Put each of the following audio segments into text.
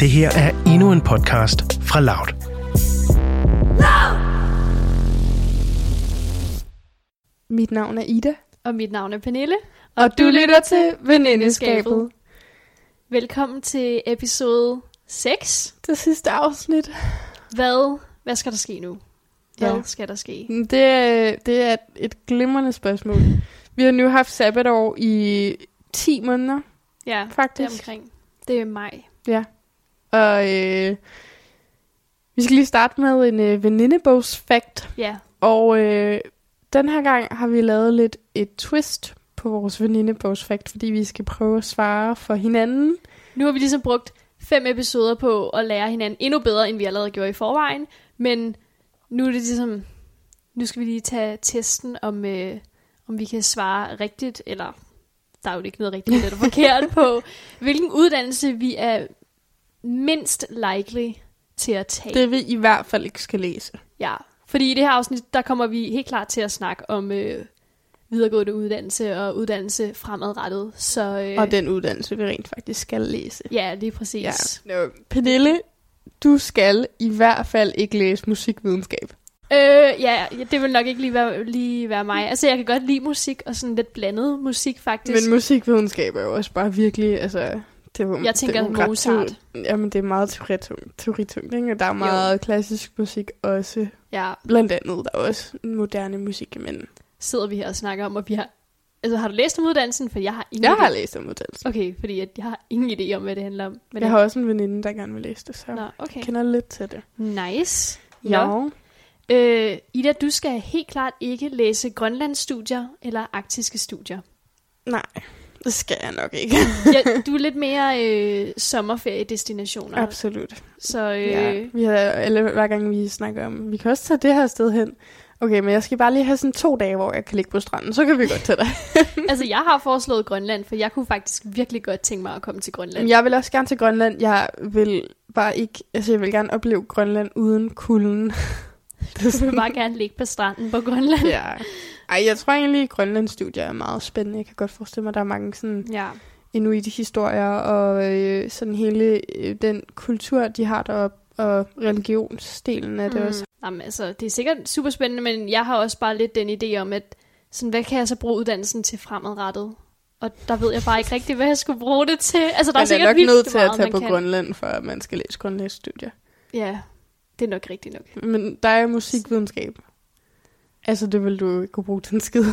Det her er endnu en podcast fra Loud. Mit navn er Ida, Og mit navn er Pernille. og du lytter til Venindeskabet. Velkommen til episode 6. Det sidste afsnit. Hvad, hvad skal der ske nu? Hvad Ja. skal der ske? Det er, det er et glimrende spørgsmål. Vi har nu haft sabbatår i 10 måneder, Ja, det er faktisk. omkring. Det er maj. Ja. Og øh, vi skal lige starte med en øh, venindebogs-fact. Ja, Og øh, den her gang har vi lavet lidt et twist på vores venindebogs-fact, fordi vi skal prøve at svare for hinanden. nu har vi ligesom brugt fem episoder på at lære hinanden endnu bedre, end vi allerede gjorde i forvejen. Men nu er det ligesom... Nu skal vi lige tage testen, om, øh, om vi kan svare rigtigt, eller der er jo ikke noget rigtigt eller forkert på, hvilken uddannelse vi er mindst likely til at tage. Det vi i hvert fald ikke skal læse. Ja, fordi i det her afsnit, der kommer vi helt klart til at snakke om øh, videregående uddannelse og uddannelse fremadrettet. Så øh, Og den uddannelse, vi rent faktisk skal læse. ja, lige præcis. Ja. No. Pernille, du skal i hvert fald ikke læse musikvidenskab. Øh, ja, ja, det vil nok ikke lige være, lige være mig. Altså, jeg kan godt lide musik, og sådan lidt blandet musik, faktisk. Men musikvidenskab er jo også bare virkelig, altså... Det jo, Jeg tænker det er jo ret Mozart. teori- Jamen, det er meget teoritungt, teoritungt ikke? Der er meget klassisk musik også. ja, Blandt andet, der er også moderne musik, men... sidder vi her og snakker om, og vi har... Altså, har du læst om uddannelsen? For jeg har ingen Jeg idé. har læst om uddannelse. Okay, fordi at jeg har ingen idé om, hvad det handler om. Men Jeg har også en veninde, der gerne vil læse det, så Nå, jeg okay. kender lidt til det. Nice. Nå. Ja. Øh, Ida, du skal helt klart ikke læse Grønlandsstudier eller arktiske studier. Nej, det skal jeg nok ikke. Ja, du er lidt mere øh, sommerferiedestinationer. Absolut. Så øh, Ja, vi har, eller hver gang vi snakker om, vi kan også tage det her sted hen. Okay, men jeg skal bare lige have sådan to dage, hvor jeg kan ligge på stranden, så kan vi godt tage det. altså, jeg har foreslået Grønland, for jeg kunne faktisk virkelig godt tænke mig at komme til Grønland. Jeg vil også gerne til Grønland. Jeg vil bare ikke, altså jeg vil gerne opleve Grønland uden kulden. Det er vil bare gerne ligge på stranden på Grønland. ja. Ej, jeg tror egentlig, at Grønlands studier er meget spændende. Jeg kan godt forestille mig, at der er mange sådan ja. inuit-historier, og øh, sådan hele øh, den kultur, de har deroppe, og religionsdelen af det Mm. også. Jamen, altså, det er sikkert super spændende, men jeg har også bare lidt den idé om, at sådan, hvad kan jeg så bruge uddannelsen til fremadrettet? Og der ved jeg bare ikke rigtig, hvad jeg skulle bruge det til. Altså, der er Man er sikkert nok nødt til at tage på kan. Grønland, for at man skal læse Grønlands studier. Ja, det er nok rigtigt nok. Men der er musikvidenskab. Altså, det vil du ikke kunne bruge til en skid.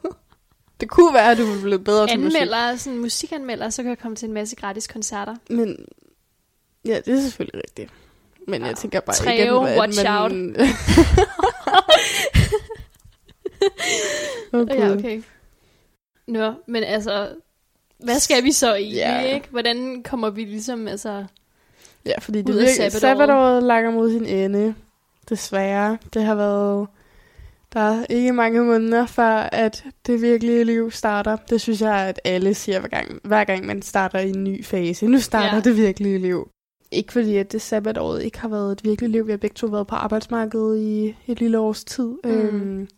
det kunne være, at du ville blive bedre til musik. Anmelder, sådan musikanmelder, så kan jeg komme til en masse gratis koncerter. Men ja, det er selvfølgelig rigtigt. Men. Ja. jeg tænker bare Treo, ikke, at watch man... oh, Ja, okay. Nå, men altså, hvad skal vi så i, Ja. ikke? Hvordan kommer vi ligesom, altså... Ja, fordi det virker, sabbatåret. langer mod sin ende. Desværre. Det har været... Der er ikke mange måneder før, at det virkelige liv starter. Det synes jeg, at alle siger hver gang, hver gang man starter i en ny fase. Nu starter ja. det virkelige liv. Ikke fordi, at det sabbatåret ikke har været et virkeligt liv. Vi har begge to været på arbejdsmarkedet i et lille års tid. Mm. Øhm,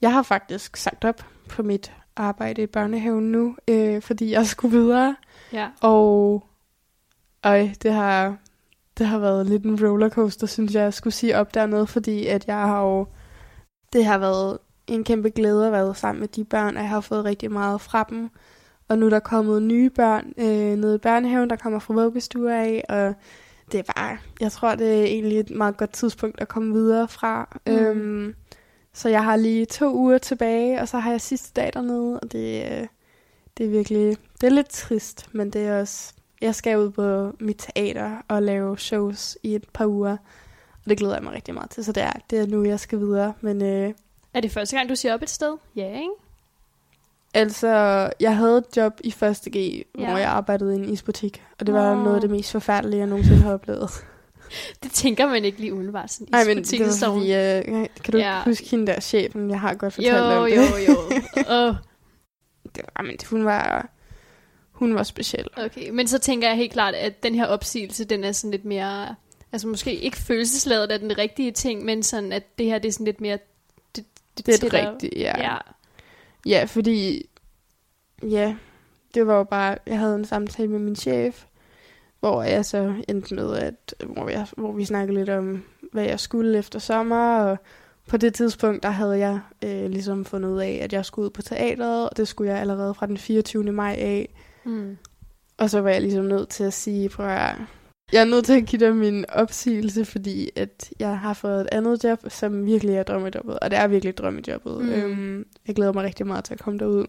jeg har faktisk sagt op på mit arbejde i børnehaven nu, øh, fordi jeg skulle videre. Ja, Og øj, det har, det har været lidt en rollercoaster, synes jeg, jeg skulle sige op dernede, fordi at jeg har jo, det har været en kæmpe glæde at være sammen med de børn, og jeg har fået rigtig meget fra dem. Og nu er der kommet nye børn øh, nede i børnehaven, der kommer fra vuggestuer af, og det er bare, jeg tror, det er egentlig et meget godt tidspunkt at komme videre fra. Mm. Mm. Øhm, så jeg har lige to uger tilbage, og så har jeg sidste dag dernede, og det, øh, det er virkelig, det er lidt trist, men det er også, jeg skal ud på mit teater og lave shows i et par uger, og det glæder jeg mig rigtig meget til, så det er, det er nu, jeg skal videre, men øh, er det første gang, du siger op et sted? Ja, ikke? altså, jeg havde et job i 1. G, ja. Ja. hvor jeg arbejdede i en isbutik, og det var noget af det mest forfærdelige, jeg nogensinde har oplevet. Det tænker man ikke lige umiddelbart sådan Nej, i men det var så- fordi, øh, kan du Ja. ja. huske hende der chefen, jeg har godt fortalt Jo, om det? jo, jo. Åh, det var, men hun var, hun var speciel. okay, men så tænker jeg helt klart, at den her opsigelse, den er sådan lidt mere... Altså måske ikke følelsesladet af den rigtige ting, men sådan, at det her det er sådan lidt mere... Det, Det er til det rigtige, ja. Ja. Ja, fordi... Ja, det var jo bare... Jeg havde en samtale med min chef, hvor jeg så endte med, at, hvor, jeg, hvor vi snakkede lidt om, hvad jeg skulle efter sommer, og på det tidspunkt, der havde jeg øh, ligesom fundet ud af, at jeg skulle ud på teateret, og det skulle jeg allerede fra den 24. maj af. Mm. Og så var jeg ligesom nødt til at sige, prøv at jeg er nødt til at give dig min opsigelse, fordi at jeg har fået et andet job, som virkelig er drømmejobbet. Og det er virkelig drømmejobbet. Mm. Øhm, jeg glæder mig rigtig meget til at komme derud.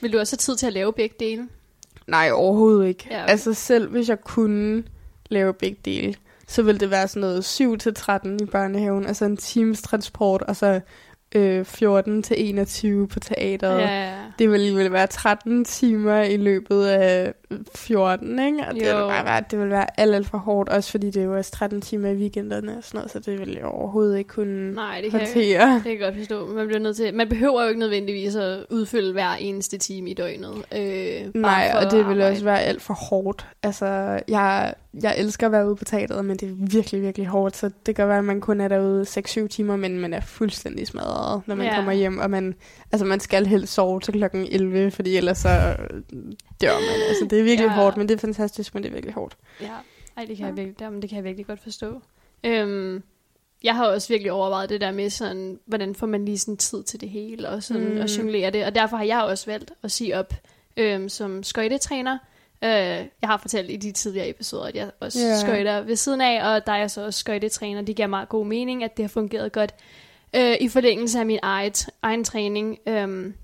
Vil du også have tid til at lave begge dele? Nej, overhovedet ikke. Ja. Altså selv hvis jeg kunne lave begge dele, så ville det være sådan noget 7 til 13 i børnehaven, altså en times transport, og så øh, 14 til 21 på teateret. Ja, ja. Det ville alligevel være 13 timer i løbet af 14, ikke? Og det Jo. ville, bare være, det ville være alt, alt for hårdt, også fordi det er jo også 13 timer i weekenderne og sådan noget, så det ville jeg overhovedet ikke kunne Nej, det kan, jeg, håndtere. det kan jeg godt forstå. Man, bliver nødt til, man behøver jo ikke nødvendigvis at udfylde hver eneste time i døgnet. Øh, Nej, og det ville også være alt for hårdt. Altså, jeg, jeg elsker at være ude på teateret, men det er virkelig, virkelig hårdt, så det kan være, at man kun er derude 6-7 timer, men man er fuldstændig smadret, når man ja. kommer hjem, og man, altså, man skal helst sove til klokken 11, fordi ellers så dør man. Altså, det er virkelig Ja. hårdt, men det er fantastisk, men det er virkelig hårdt. Ja, Ej, det kan, Ja. jeg virkelig, jamen, det kan jeg virkelig godt forstå. Øhm, jeg har også virkelig overvejet det der med, sådan, hvordan får man lige sådan tid til det hele, og sådan Mm. at jonglere det. Og derfor har jeg også valgt at sige op øhm, som skøjtetræner. Øh, jeg har fortalt i de tidligere episoder, at jeg også yeah. skøjter ved siden af, og der er jeg så også skøjtetræner. Det giver meget god mening, at det har fungeret godt øh, i forlængelse af min eget, egen træning. Øhm,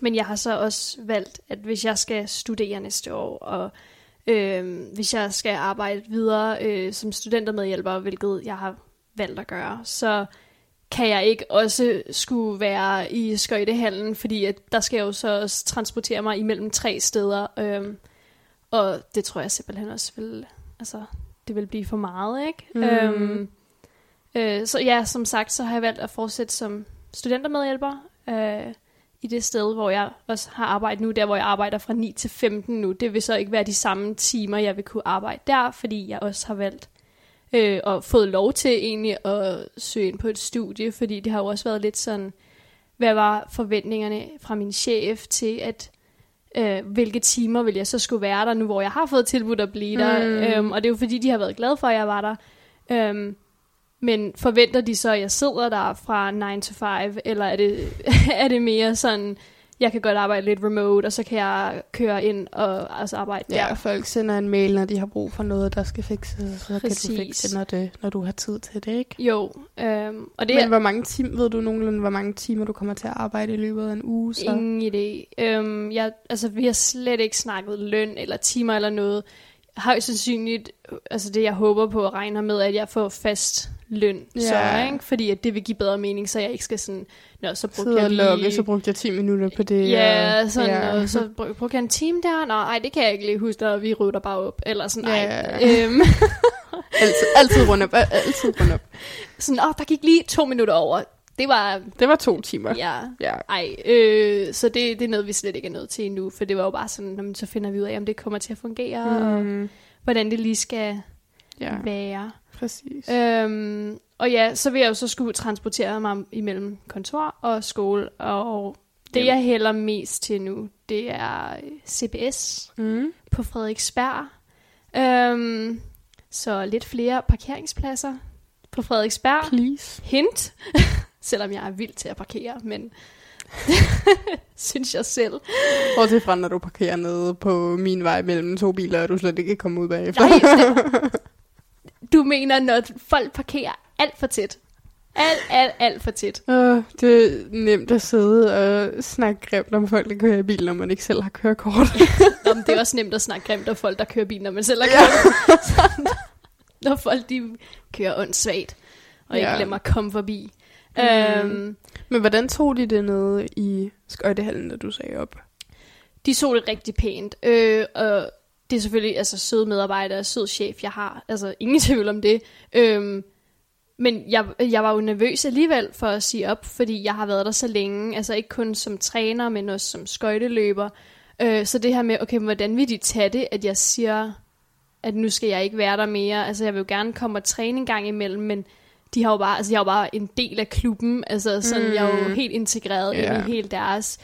men jeg har så også valgt, at hvis jeg skal studere næste år, og øh, hvis jeg skal arbejde videre øh, som studentermedhjælper, hvilket jeg har valgt at gøre, så kan jeg ikke også skulle være i skøjtehallen, fordi at der skal jeg jo så også transportere mig imellem tre steder, øh, og det tror jeg simpelthen også vil, altså, det vil blive for meget, ikke? Mm. Øhm, øh, så ja, som sagt, så har jeg valgt at fortsætte som studentermedhjælper, øh, i det sted, hvor jeg også har arbejdet nu, der hvor jeg arbejder fra 9 til 15 nu. Det vil så ikke være de samme timer, jeg vil kunne arbejde der, fordi jeg også har valgt øh, og fået lov til egentlig at søge ind på et studie, fordi det har jo også været lidt sådan, hvad var forventningerne fra min chef til, at øh, hvilke timer vil jeg så skulle være der nu, hvor jeg har fået tilbudt at blive der. Mm. Øhm, og det er jo fordi, de har været glade for, at jeg var der. Øhm, men forventer de så, at jeg sidder der fra 9 to 5, eller er det, er det mere sådan, jeg kan godt arbejde lidt remote, og så kan jeg køre ind og altså arbejde Ja, der. folk sender en mail, når de har brug for noget, der skal fikses, så kan Præcis. du fikse, når, det, når du har tid til det, ikke? Jo, øhm, og det Men er hvor mange timer, ved du nogenlunde, hvor mange timer du kommer til at arbejde i løbet af en uge? Så? ingen idé. Øhm, jeg, altså, vi har slet ikke snakket løn eller timer eller noget. Højst sandsynligt, altså det jeg håber på og regner med, at jeg får fast løn, Ja. så, ikke? fordi at det vil give bedre mening, så jeg ikke skal sådan, nå, så brugte Sidde jeg lige... logge, så brugte jeg 10 minutter på det. Ja, og- sådan, ja. og så brug- brugte jeg en time der. Nå, ej, det kan jeg ikke lige huske, og vi rydder bare op. Eller sådan, Ja, ja, Øhm, altid, altid rundt op, altid rundt op. sådan, åh, der gik lige to minutter over. Det var, Det var to timer. ja, Ja. ej. Øh, så det, det er noget, vi slet ikke er nødt til endnu, for det var jo bare sådan, "Nå, men så finder vi ud af, om det kommer til at fungere, mm. og hvordan det lige skal ja, være. Præcis. Øhm, og ja, så vil jeg jo så skulle transportere mig imellem kontor og skole, og det jeg hælder mest til nu, det er øh, CBS. Mm. på Frederiksberg. Øhm, så lidt flere parkeringspladser på Frederiksberg. Please. Hint, selvom jeg er vild til at parkere, men synes jeg selv. Bortset fra, når du parkerer nede på min vej mellem to biler, og du slet ikke kan komme ud bagefter. Nej, det, du mener, når folk parkerer alt for tæt. Alt, alt, alt for tæt. Uh, det er nemt at sidde og snakke grimt om folk, der kører i bil, når man ikke selv har kørekort. Nå, men det er også nemt at snakke grimt om folk, der kører bil, når man selv har Ja. kørt. Sådan, når folk de kører åndssvagt, og ikke Ja. lader mig komme forbi. Mm. Øhm, Men hvordan tog de det nede i skøjtehallen, da du sagde op? de så det rigtig pænt. Øh, og det er selvfølgelig altså søde medarbejdere, sød chef, jeg har. Altså ingen tvivl om det. Øhm, men jeg, jeg var jo nervøs alligevel for at sige op, fordi jeg har været der så længe. Altså ikke kun som træner, men også som skøjteløber. Øh, så det her med, okay, hvordan vil de tage det, at jeg siger, at nu skal jeg ikke være der mere. Altså jeg vil jo gerne komme og træne en gang imellem, men de har jo bare, altså jeg er jo bare en del af klubben. Altså sådan, mm. jeg er jo Mm. helt integreret yeah. ind i hele deres.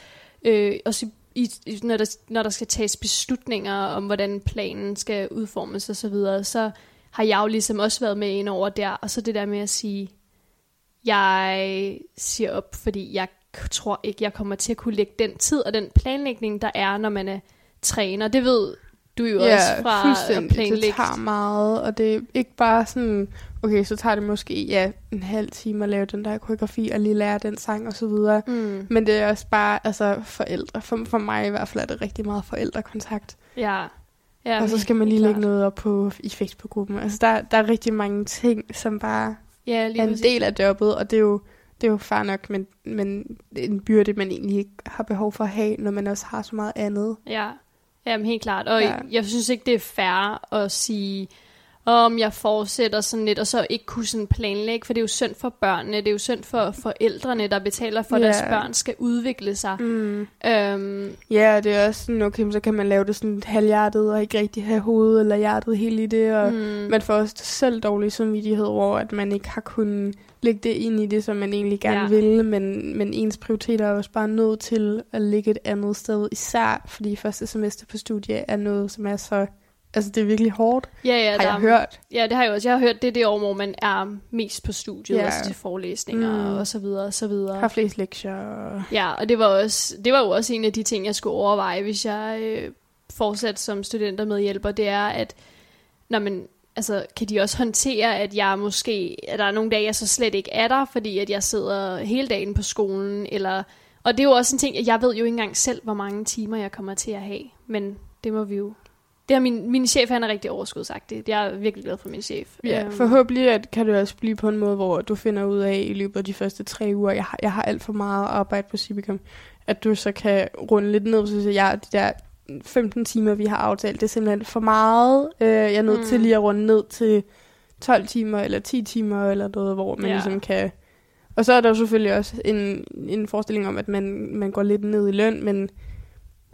Øh, også i, i, når, der, når der skal tages beslutninger om, hvordan planen skal udformes osv., så, videre, så har jeg jo ligesom også været med ind over der, og så det der med at sige, jeg siger op, fordi jeg tror ikke, jeg kommer til at kunne lægge den tid og den planlægning, der er, når man er træner. Det ved du er jo ja, også fra at planlægge. det tager meget, og det er ikke bare sådan, okay, så tager det måske ja, en halv time at lave den der koreografi, og lige lære den sang og så videre. Mm. Men det er også bare, altså forældre, for, for mig i hvert fald er det rigtig meget forældrekontakt. Ja. ja og så skal man lige lægge noget op på, i Facebook-gruppen. Altså der, der er rigtig mange ting, som bare ja, lige er en præcis. del af jobbet, og det er jo, det er jo far nok, men, men en byrde, man egentlig ikke har behov for at have, når man også har så meget andet. Ja, Jamen, helt klart. Og Ja. ja. jeg synes ikke, det er fair at sige, om jeg fortsætter sådan lidt, og så ikke kunne sådan planlægge, for det er jo synd for børnene, det er jo synd for forældrene, der betaler for, at Ja. deres børn skal udvikle sig. Mm. Øhm, Ja, og det er også sådan, okay, så kan man lave det sådan halvhjertet, og ikke rigtig have hovedet eller hjertet helt i det, og mm, man får også selv dårlig samvittighed over, at man ikke har kunnet lægge det ind i det, som man egentlig gerne Ja. ville, men, men ens prioriteter er også bare nødt til at ligge et andet sted, især fordi første semester på studie er noget, som er så, altså det er virkelig hårdt, ja, ja, har der, jeg hørt. Ja, det har jeg også. Jeg har hørt, det er det år, hvor man er mest på studiet, Ja. altså til forelæsninger Mm. og så videre, og så videre. Har flest lektier. Ja, og det var, også, det var jo også en af de ting, jeg skulle overveje, hvis jeg øh, fortsat som studenter med hjælper, det er, at når man, altså, kan de også håndtere, at jeg måske, at der er nogle dage, jeg så slet ikke er der, fordi at jeg sidder hele dagen på skolen, eller, og det er jo også en ting, at jeg ved jo ikke engang selv, hvor mange timer jeg kommer til at have, men det må vi jo det har min, min chef, han er rigtig overskudsagtig. Jeg er virkelig glad for min chef. Ja, Øhm, forhåbentlig at, kan det også blive på en måde, hvor du finder ud af i løbet af de første tre uger, jeg har, jeg har alt for meget arbejde på Cibicum, at du så kan runde lidt ned, så jeg, de der 15 timer, vi har aftalt, det er simpelthen for meget. Øh, jeg er nødt mm. til lige at runde ned til 12 timer eller 10 timer eller noget, hvor man ja. Ligesom kan... Og så er der jo selvfølgelig også en, en forestilling om, at man, man går lidt ned i løn, men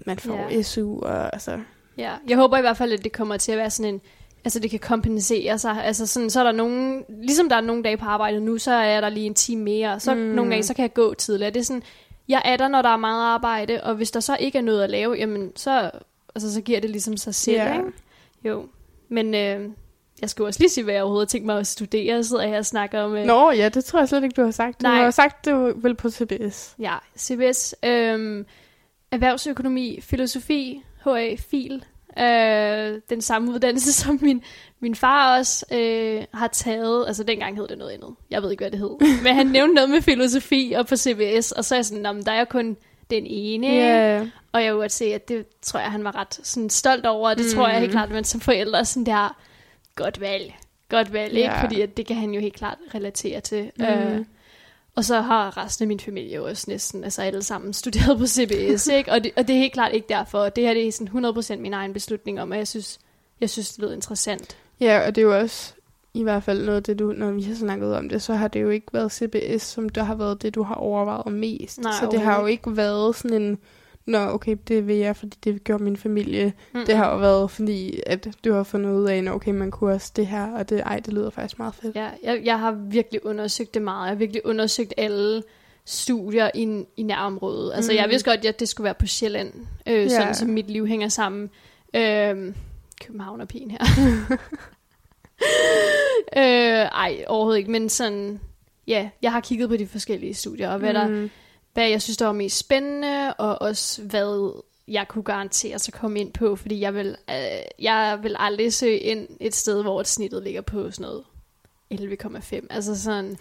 man får Ja. SU og altså... Ja, jeg håber i hvert fald, at det kommer til at være sådan en, altså det kan kompensere sig. Altså sådan, så er der nogen, ligesom der er nogle dage på arbejde nu, så er der lige en time mere. Så mm. nogle gange, så kan jeg gå tidligere. Det er sådan, jeg er der, når der er meget arbejde, og hvis der så ikke er noget at lave, jamen så, altså, så giver det ligesom sig selv, Ja. ikke? Jo, men øh, jeg skal jo også lige sige, hvad jeg overhovedet har tænkt mig at studere. Jeg sidder her og snakker om... Øh, Nå ja, det tror jeg slet ikke, du har sagt. Du Nej. har sagt, det vel på CBS. Ja, CBS, øh, erhvervsøkonomi, filosofi, HA, fil. Øh, den samme uddannelse, som min, min far også øh, har taget. Altså dengang hed det noget andet. Jeg ved ikke, hvad det hed. Men han nævnte noget med filosofi og på CBS, og så er jeg sådan, "Nå, men der er kun den ene. Ja, Og jeg kunne godt se, at det tror jeg, han var ret sådan, stolt over, og det Mm. tror jeg helt klart, at man som forældre sådan der, godt valg, godt valg, ikke? Ja. Fordi at det kan han jo helt klart relatere til. Mm. Øh, og så har resten af min familie jo også næsten, altså alle sammen studeret på CBS, ikke? Og det, og det er helt klart ikke derfor. Det her det er sådan 100% min egen beslutning om, at jeg synes, jeg synes, det lyder interessant. ja, og det er jo også i hvert fald noget af det, du, når vi har snakket om det, så har det jo ikke været CBS, som der har været det, du har overvejet mest. Nej, så det har jo ikke været sådan en, nå okay, det vil jeg, fordi det gjorde min familie. Mm. Det har jo været fordi, at du har fundet ud af, at okay, man kunne også det her, og det, ej, det lyder faktisk meget fedt. Ja, jeg, jeg har virkelig undersøgt det meget. Jeg har virkelig undersøgt alle studier i, i nærområdet. Altså, Mm. jeg vidste godt, at det skulle være på Sjælland, øh, Ja. sådan som mit liv hænger sammen. Øh, Københavnerpigen her. øh, ej, overhovedet ikke, men sådan, ja, jeg har kigget på de forskellige studier, og hvad, mm. der. Hvad jeg synes, der var mest spændende, og også hvad jeg kunne garantere at komme ind på, fordi jeg vil, øh, jeg vil aldrig søge ind et sted, hvor et snittet ligger på sådan noget 11,5. Altså sådan,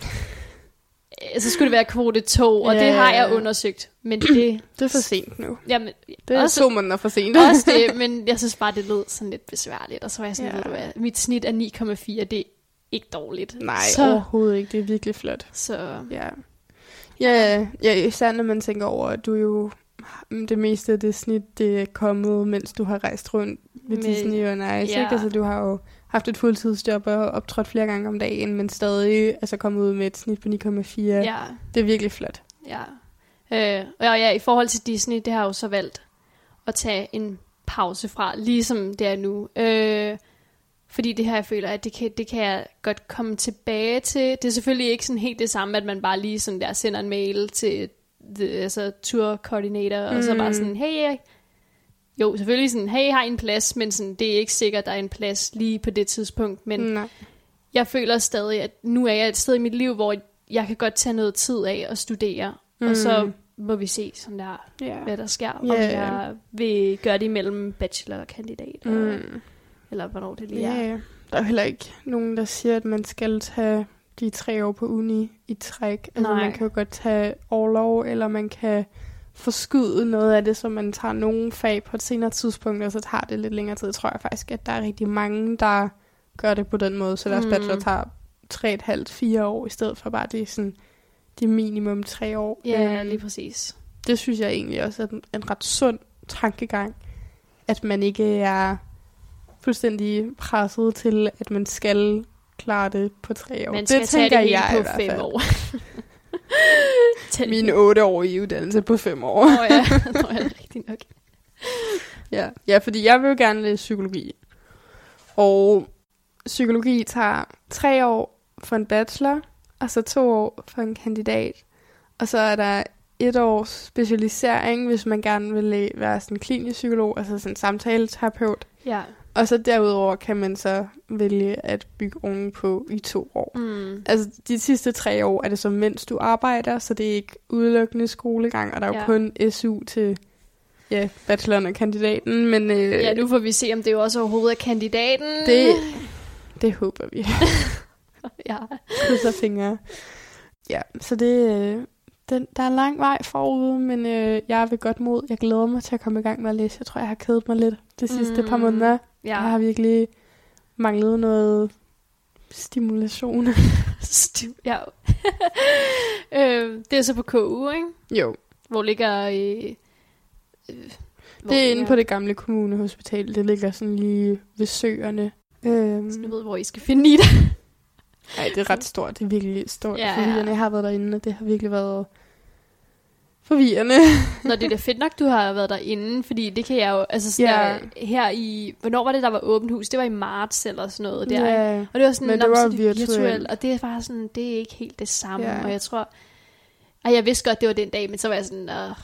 øh, så skulle det være kvote 2, og Ja, det har jeg undersøgt. Men det, Det er for sent nu. jamen, Det er også, to måneder for sent. også det, men jeg synes bare, det lød sådan lidt besværligt. Og så var jeg sådan, Ja. ved du hvad, mit snit er 9,4, det er ikke dårligt. Nej, så, overhovedet ikke. Det er virkelig flot. så Ja. Ja, ja, især når man tænker over, at du jo det meste af det snit, det er kommet, mens du har rejst rundt med Med- Disney og Nice, ja. ikke? Altså, du har jo haft et fuldtidsjob og optrådt flere gange om dagen, men stadig altså kommet ud med et snit på 9,4. ja, Det er virkelig flot. Ja. Øh, og ja, i forhold til Disney, det har jeg jo så valgt at tage en pause fra, ligesom det er nu. Øh, fordi det her, jeg føler, at det kan, det kan jeg godt komme tilbage til. Det er selvfølgelig ikke sådan helt det samme, at man bare lige sådan der sender en mail til the, altså tour coordinator, mm. og så Mm. bare sådan, hey, jo, selvfølgelig sådan, hey, jeg har en plads, men sådan, det er ikke sikkert, at der er en plads lige på det tidspunkt, men Nej. jeg føler stadig, at nu er jeg et sted i mit liv, hvor jeg kan godt tage noget tid af at studere, mm. og så må vi se sådan der, ja. hvad der sker, om Ja. jeg vil gøre det imellem bachelor og kandidat, mm. Mm. Eller hvornår det lige er. ja. Der er heller ikke nogen, der siger, at man skal tage de tre år på uni i træk. Altså, Nej. man kan jo godt tage overlov, eller man kan forskyde noget af det, så man tager nogle fag på et senere tidspunkt, og så tager det lidt længere tid. Jeg tror jeg faktisk, at der er rigtig mange, der gør det på den måde, så deres Mm. bachelor tager tre et halvt, fire år, i stedet for bare det sådan, det minimum tre år. Ja, Øhm, lige præcis. det synes jeg egentlig også er en, en ret sund tankegang, at man ikke er fuldstændig presset til, at man skal klare det på tre år. Man skal det tage tænker det jeg i på hvert fem år. Det Min hele. otte år i uddannelse på fem år. Åh oh, ja, Nå, ja, rigtigt nok. ja. ja, fordi jeg vil jo gerne læse psykologi. Og psykologi tager tre år for en bachelor, og så to år for en kandidat. Og så er der et års specialisering, hvis man gerne vil være sådan klinisk psykolog, altså sådan samtaleterapeut. Ja. Og så derudover kan man så vælge at bygge ovenpå i to år. Mm. Altså de sidste tre år er det så mens du arbejder, så det er ikke udelukkende skolegang, og der er jo Ja. kun SU til ja, bacheloren og kandidaten, men øh, Ja, nu får vi se, om det jo også overhovedet er kandidaten. det, det håber vi. Ja. Krydser fingre. Ja, så det, øh, den, der er lang vej forude, men øh, jeg er ved godt mod. Jeg glæder mig til at komme i gang med at læse. Jeg tror, jeg har kedet mig lidt de sidste mm. par måneder. Ja. Jeg har virkelig manglet noget stimulation. Stiv- ja. øh, det er så på KU, ikke? jo, Hvor ligger... Øh, øh, hvor det er inde på det gamle kommunehospital. Det ligger sådan lige ved søerne. Øhm, Så du ved, hvor I skal finde i det. ej, det er ret stort. Det er virkelig stort. Ja, Ja. Jeg har været derinde, og det har virkelig været forvirrende. Når det er da fedt nok, du har været derinde, fordi det kan jeg jo, altså sådan Ja. der, her i, hvornår var det, der var åbent hus? Det var i marts eller sådan noget der, ikke? ja. Og det var sådan, Men "Nå, det var virtuelt." og det er bare sådan, det er ikke helt det samme, Ja. og jeg tror, ej, jeg vidste godt, det var den dag, men så var jeg sådan, åh,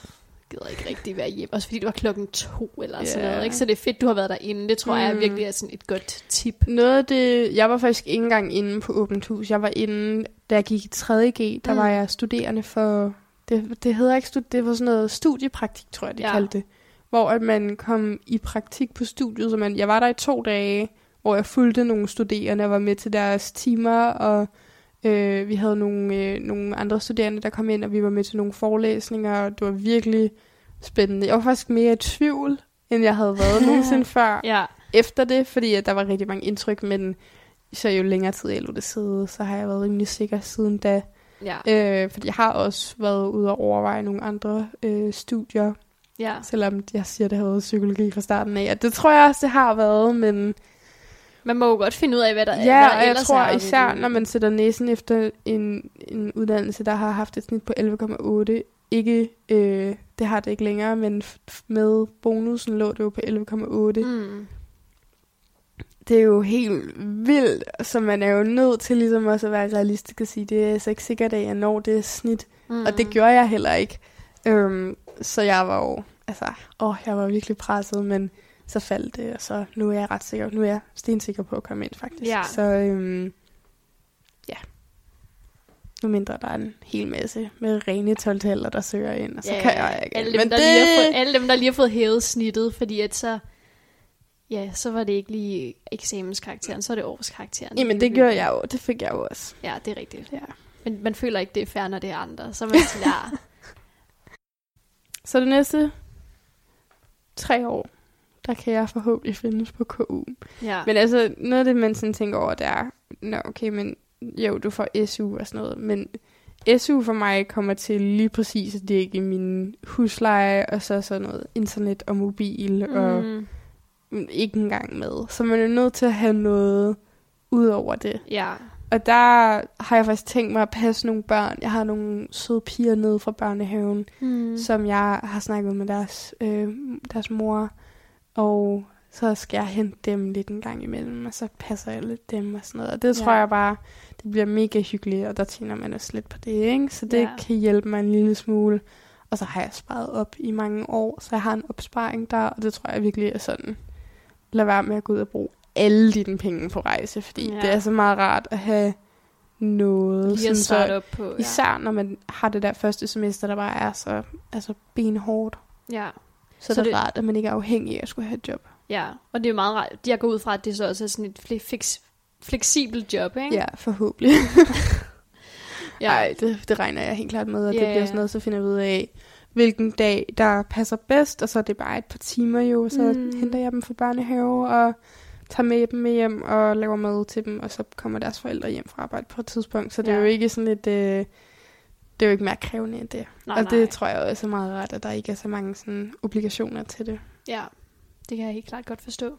gider ikke rigtig være hjemme, også fordi det var klokken to eller sådan Ja. noget, ikke? Så det er fedt, du har været derinde, det tror mm. jeg virkelig er sådan et godt tip. Noget af det, jeg var faktisk ikke engang inde på åbent hus. Jeg var inde, da jeg gik i 3.G, der mm. var jeg studerende for, det, det hedder ikke, stud- det var sådan noget studiepraktik, tror jeg, de ja. kaldte det. Hvor at man kom i praktik på studiet, så man, jeg var der i to dage, hvor jeg fulgte nogle studerende og var med til deres timer, og øh, vi havde nogle, øh, nogle andre studerende, der kom ind, og vi var med til nogle forelæsninger, og det var virkelig spændende. Jeg var faktisk mere i tvivl, end jeg havde været nogensinde før Ja, efter det, fordi at der var rigtig mange indtryk, men så jo længere tid jeg lå det sidde, så har jeg været rimelig sikker siden da. Ja, Øh, fordi jeg har også været ude og overveje nogle andre øh, studier, ja. selvom jeg siger, at det har været psykologi fra starten af. Og det tror jeg også, det har været, men Man må jo godt finde ud af, hvad der, ja, der og jeg tror er. især, når man sætter næsen efter en, en uddannelse, der har haft et snit på 11,8, ikke, øh, det har det ikke længere, men med bonusen lå det jo på 11,8. Mm. Det er jo helt vildt, så man er jo nødt til ligesom også at være realistisk og sige, det er altså ikke sikkert, at jeg når det snit. Mm. Og det gjorde jeg heller ikke. Øhm, så jeg var jo, altså, åh, jeg var virkelig presset, men så faldt det, og så nu er jeg ret sikker, nu er jeg stensikker på at komme ind, faktisk. Ja. Så øhm, ja, nu mindre der er en hel masse med rene 12 der søger ind, og så ja, kan jeg ikke. alle dem, men der det, lige har fået, alle dem, der lige har fået hævet snittet, fordi at så, ja, så var det ikke lige eksamenskarakteren, så er det årskarakteren. jamen det gjorde jeg jo, det fik jeg jo også. Ja, det er rigtigt. Ja. Men man føler ikke, det er fair, når det er andre. Så man sådan, ja, Så det næste tre år, der kan jeg forhåbentlig findes på KU. ja. Men altså, noget af det, man sådan tænker over, det er, nå okay, men jo, du får SU og sådan noget, men SU for mig kommer til lige præcis at dække min husleje, og så sådan noget internet og mobil, mm. og ikke engang med. Så man er nødt til at have noget ud over det. ja, Og der har jeg faktisk tænkt mig at passe nogle børn. Jeg har nogle søde piger nede fra børnehaven, mm. som jeg har snakket med deres, øh, deres mor, og så skal jeg hente dem lidt en gang imellem, og så passer jeg lidt dem og sådan noget. Og det Ja. tror jeg bare, det bliver mega hyggeligt, og der tjener man også lidt på det, ikke? Så det Ja. ja. kan hjælpe mig en lille smule. Og så har jeg sparet op i mange år, så jeg har en opsparing der, og det tror jeg virkelig er sådan, lad være med at gå ud og bruge alle dine penge på rejse, fordi Ja. det er så meget rart at have noget, Lige sådan at så, op på. Ja. især når man har det der første semester, der bare er så altså benhårdt. ja. Så, Så det er rart, at man ikke er afhængig af at skulle have et job. ja, og det er jo meget rart. Jeg går ud fra, at det så også er sådan et fle- fix, fleksibelt job, ikke? Ja, forhåbentlig. ja. Nej, det, det regner jeg helt klart med, og Ja, det bliver sådan noget, så finder vi ud af, hvilken dag, der passer bedst, og så er det bare et par timer jo, så Mm. henter jeg dem fra børnehave, og tager med dem med hjem, og laver mad til dem, og så kommer deres forældre hjem fra arbejde på et tidspunkt, så det Ja. er jo ikke sådan et, øh, det er jo ikke mere krævende end det. Nej, og nej. det tror jeg også er meget ret, at der ikke er så mange sådan, obligationer til det. Ja, det kan jeg helt klart godt forstå.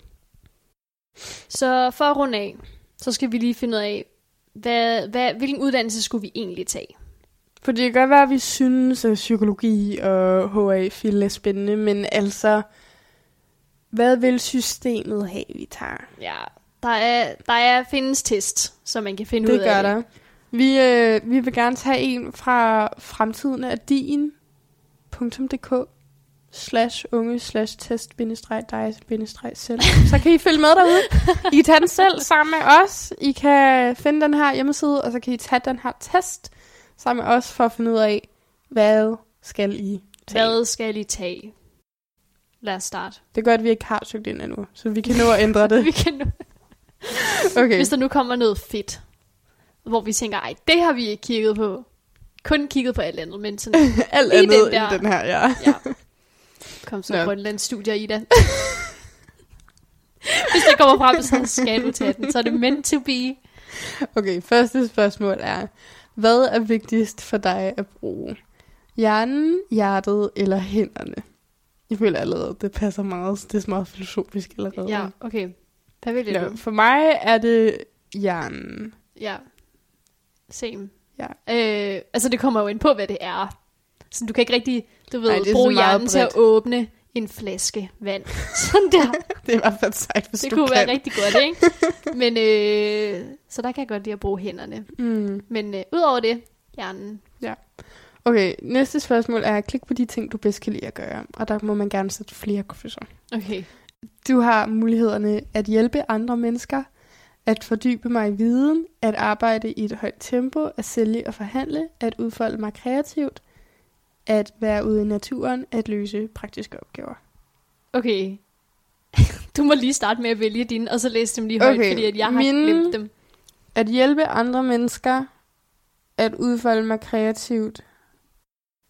Så for at runde af, så skal vi lige finde ud af, hvad, hvad, hvilken uddannelse skulle vi egentlig tage? For det kan godt være, at vi synes, at psykologi og HA-fil er spændende, men altså, hvad vil systemet have, vi tager? Ja, der er, der er findes test, som man kan finde Det ud gør af. der. Vi, øh, vi vil gerne tage en fra fremtiden af din.dk slash unge slash test bindestreg dig bindestreg selv. Så kan I følge med derude. I kan tage den selv sammen med os. I kan finde den her hjemmeside, og så kan I tage den her test sammen med os for at finde ud af, hvad skal I tage. Hvad skal I tage? Lad os starte. Det er godt, at vi ikke har søgt ind endnu, så vi kan nå at ændre det. Vi kan nu, Okay. Hvis der nu kommer noget fedt, hvor vi tænker, ej, det har vi ikke kigget på. Kun kigget på alt andet, men sådan, Alt andet den der- end den her, ja. ja. Kom så Nå. Grønlands studier, Ida. Hvis der kommer frem, så skal du tage den. Så er det meant to be. Okay, første spørgsmål er, hvad er vigtigst for dig at bruge? Hjernen, hjertet eller hænderne? Jeg føler allerede, det passer meget. Det er meget filosofisk allerede. Ja, okay. Hvad vil du? for mig er det hjernen. Ja. Same. Ja. Øh, altså, det kommer jo ind på, hvad det er. Så du kan ikke rigtig, du ved, Ej, det bruge så hjernen til at bredt. åbne en flaske vand. Sådan der. Det er i hvert fald sejt, hvis Det du kunne kan. være rigtig godt, ikke? Men, øh, så der kan jeg godt lide at bruge hænderne. Mm. Men øh, udover det, hjernen. Okay, næste spørgsmål er, klik på de ting, du bedst kan lide at gøre. Og der må man gerne sætte flere krydser. Okay. Du har mulighederne at hjælpe andre mennesker, at fordybe mig i viden, at arbejde i et højt tempo, at sælge og forhandle, at udfolde mig kreativt, at være ude i naturen, at løse praktiske opgaver. Okay. Du må lige starte med at vælge dine, og så læse dem lige højt, Okay, fordi at jeg har mine- glemt dem. At hjælpe andre mennesker, at udfolde mig kreativt,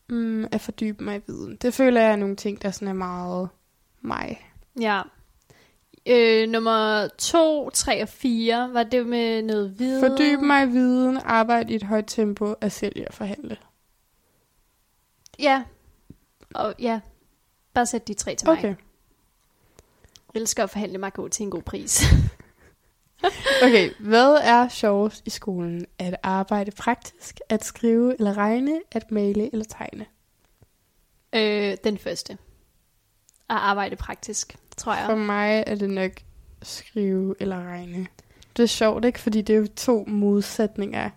mm, at fordybe mig i viden. Det føler jeg er nogle ting, der sådan er meget mig. Ja. Øh, nummer 2, 3 og 4, var det med noget viden? Fordybe mig i viden, arbejde i et højt tempo, at sælge og forhandle. Ja. Og ja, bare sæt de tre til mig. Okay. Jeg elsker at forhandle mig til en god pris. Okay, hvad er sjovest i skolen? At arbejde praktisk, at skrive eller regne, at male eller tegne? øh, den første. At arbejde praktisk, tror jeg. For mig er det nok skrive eller regne. Det er sjovt, ikke? Fordi det er jo to modsætninger.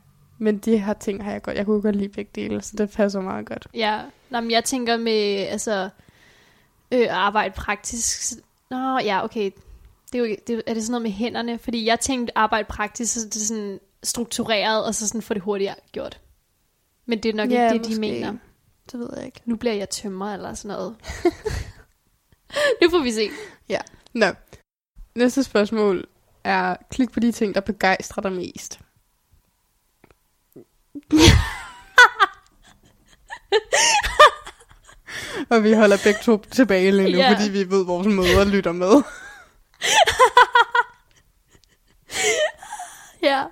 Men de her ting har jeg godt. Jeg kunne godt lide begge dele, så det passer meget godt. Ja, Nå, men jeg tænker med, altså, øh, arbejde praktisk. Nå, ja, okay. Det er, jo, det, er det sådan noget med hænderne? Fordi jeg tænkte arbejde praktisk, så det er sådan struktureret, og så sådan få det hurtigt gjort. Men det er nok Ja, ikke det, de måske. mener. Det ved jeg ikke. Nu bliver jeg tømmer eller sådan noget. nu får vi se. Nå. Næste spørgsmål er, klik på de ting, der begejstrer dig mest. Og vi holder begge to tilbage lige nu, yeah. fordi vi ved, vores mødre lytter med. Ja.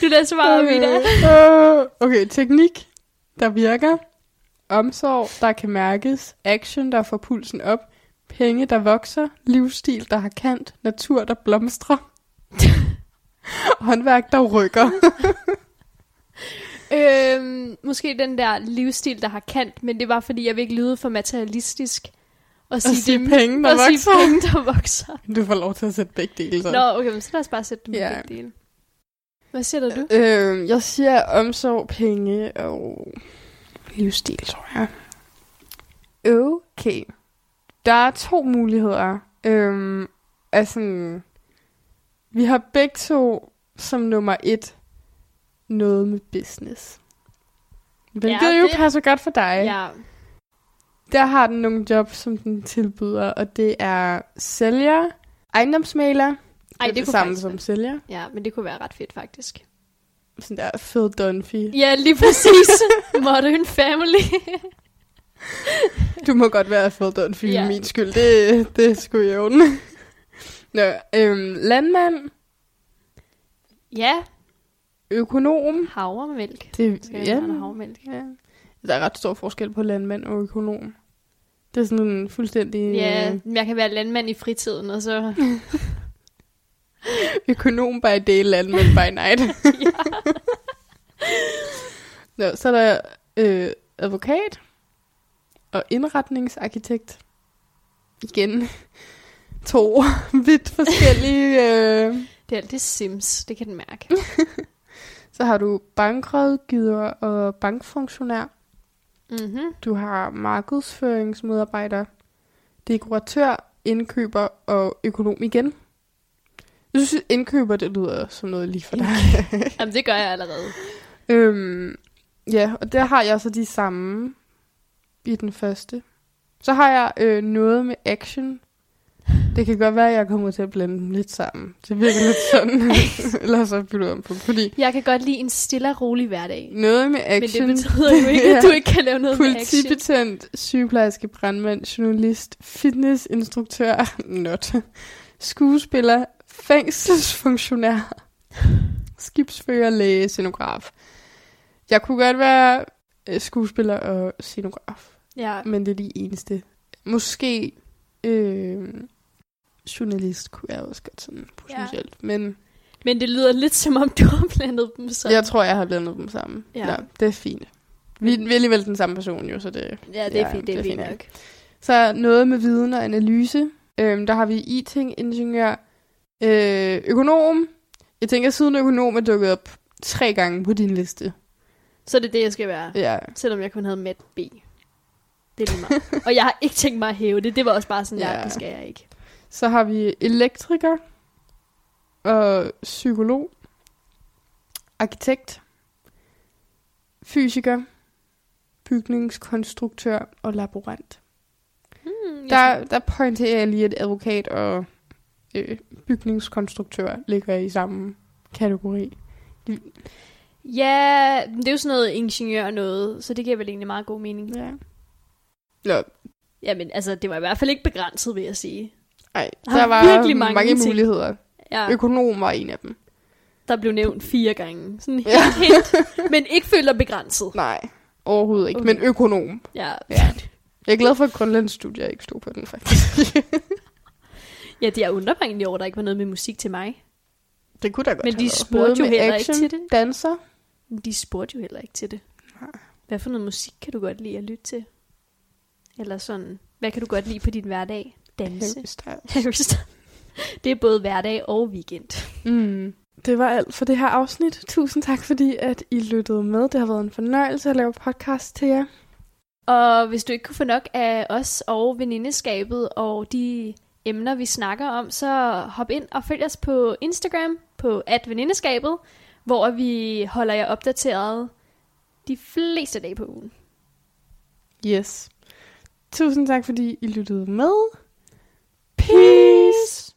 Du lader svare, Vida. Øh, Okay, teknik, der virker. Omsorg, der kan mærkes. Action, der får pulsen op. Penge, der vokser. Livsstil, der har kant. Natur, der blomstrer. Håndværk, der rykker. Øhm, måske den der livsstil, der har kant, men det var, fordi jeg vil ikke lyde for materialistisk. Og Og sige, sige dem, penge, der og sige vokser. penge, der vokser. Du får lov til at sætte begge dele. Så. Nå, okay, men så lad os bare sætte dem ja. begge dele. Hvad siger du? Øh, jeg siger omsorg, penge og livsstil, tror jeg. Okay. Der er to muligheder. Øhm, altså, vi har begge to som nummer et noget med business. Hvilket Ja, ja, jo det- passer godt for dig. Ja. Der har den nogle job, som den tilbyder, og det er sælger, ejendomsmaler, Ej, det det kunne samme som være- sælger. Ja, men det kunne være ret fedt, faktisk. Sådan der Phil Dunphy. Ja, lige præcis. Modern Family. Du må godt være Phil Dunphy Ja. min skyld. Det, det skulle jeg orden. Nå, øhm, landmand, ja, økonom. havremælk. Det, Skal ja, havremælk? ja. Der er ret stor forskel på landmand og økonom. Det er sådan en fuldstændig Ja, øh, jeg kan være landmand i fritiden, og så... økonom by day, landmand by night. Nå, så er der øh, advokat og indretningsarkitekt. Igen to vidt forskellige. Øh. Det er alt det Sims, det kan den mærke. Så har du bankrådgiver og bankfunktionær. Mm-hmm. Du har markedsføringsmedarbejder, dekoratør, indkøber og økonom igen. Jeg synes, indkøber, det lyder som noget lige for dig. Jamen, det gør jeg allerede. øhm, ja, og der har jeg så de samme i den første. Så har jeg øh, noget med action. Det kan godt være, at jeg kommer til at blande dem lidt sammen. Det virker lidt sådan. Eller så bytter om på. Fordi Jeg kan godt lide en stille og rolig hverdag. noget med action. Men det betyder jo ikke, at du ikke kan lave noget med action. Politibetjent, sygeplejerske, brandmand, journalist, fitnessinstruktør, not, skuespiller, fængselsfunktionær, skibsfører, læge, scenograf. Jeg kunne godt være øh, skuespiller og scenograf, Ja, men det er de eneste. Måske øh, journalist kunne jeg også godt sådan potentielt, ja. men men det lyder lidt som om, du har blandet dem sammen. jeg tror, jeg har blandet dem sammen. Ja. Ja, det er fint. Vi, vi er alligevel den samme person jo, så det Ja, det er Ja, fint, det er fint nok. Så noget med viden og analyse. Øhm, der har vi IT-ingeniør, øh, økonom. Jeg tænker, siden økonom er dukket op tre gange på din liste. Så det er det, jeg skal være. Ja, Selvom jeg kun havde med B. Det er lige meget. og jeg har ikke tænkt mig at hæve det. Det var også bare sådan, ja. Ja. det skal jeg ikke. Så har vi elektriker og psykolog, arkitekt, fysiker, bygningskonstruktør og laborant. Hmm, Der, der pointerer jeg lige, at advokat og øh, bygningskonstruktør ligger i samme kategori. Ja, det er jo sådan noget ingeniør noget, så det giver vel egentlig meget god mening. Ja. Nå, Jamen, altså, det var i hvert fald ikke begrænset, vil jeg sige. Ej, Der der er var virkelig mange mange, ting. muligheder. Ja, Økonom var en af dem. der blev nævnt fire gange. Sådan helt, Ja. helt, men ikke føler begrænset. Nej, overhovedet ikke. Okay. Men økonom. Ja. Ja. Jeg er glad for, at Grønlandsstudier ikke stod på den, faktisk. ja, det er egentlig over, at der ikke var noget med musik til mig. det kunne da godt Men de spurgte jo heller action, ikke til det. danser. De spurgte jo heller ikke til det. Nej. Hvad for noget musik kan du godt lide at lytte til? Eller sådan, hvad kan du godt lide på din hverdag? Danse. Harry Styles. Harry Styles. Det er både hverdag og weekend. Mm. Det var alt for det her afsnit. Tusind tak, fordi at I lyttede med. Det har været en fornøjelse at lave podcast til jer. Og hvis du ikke kunne få nok af os og venindeskabet og de emner, vi snakker om, så hop ind og følg os på Instagram på venindeskabet, hvor vi holder jer opdateret de fleste dage på ugen. Yes. Tusind tak, fordi I lyttede med. Peace.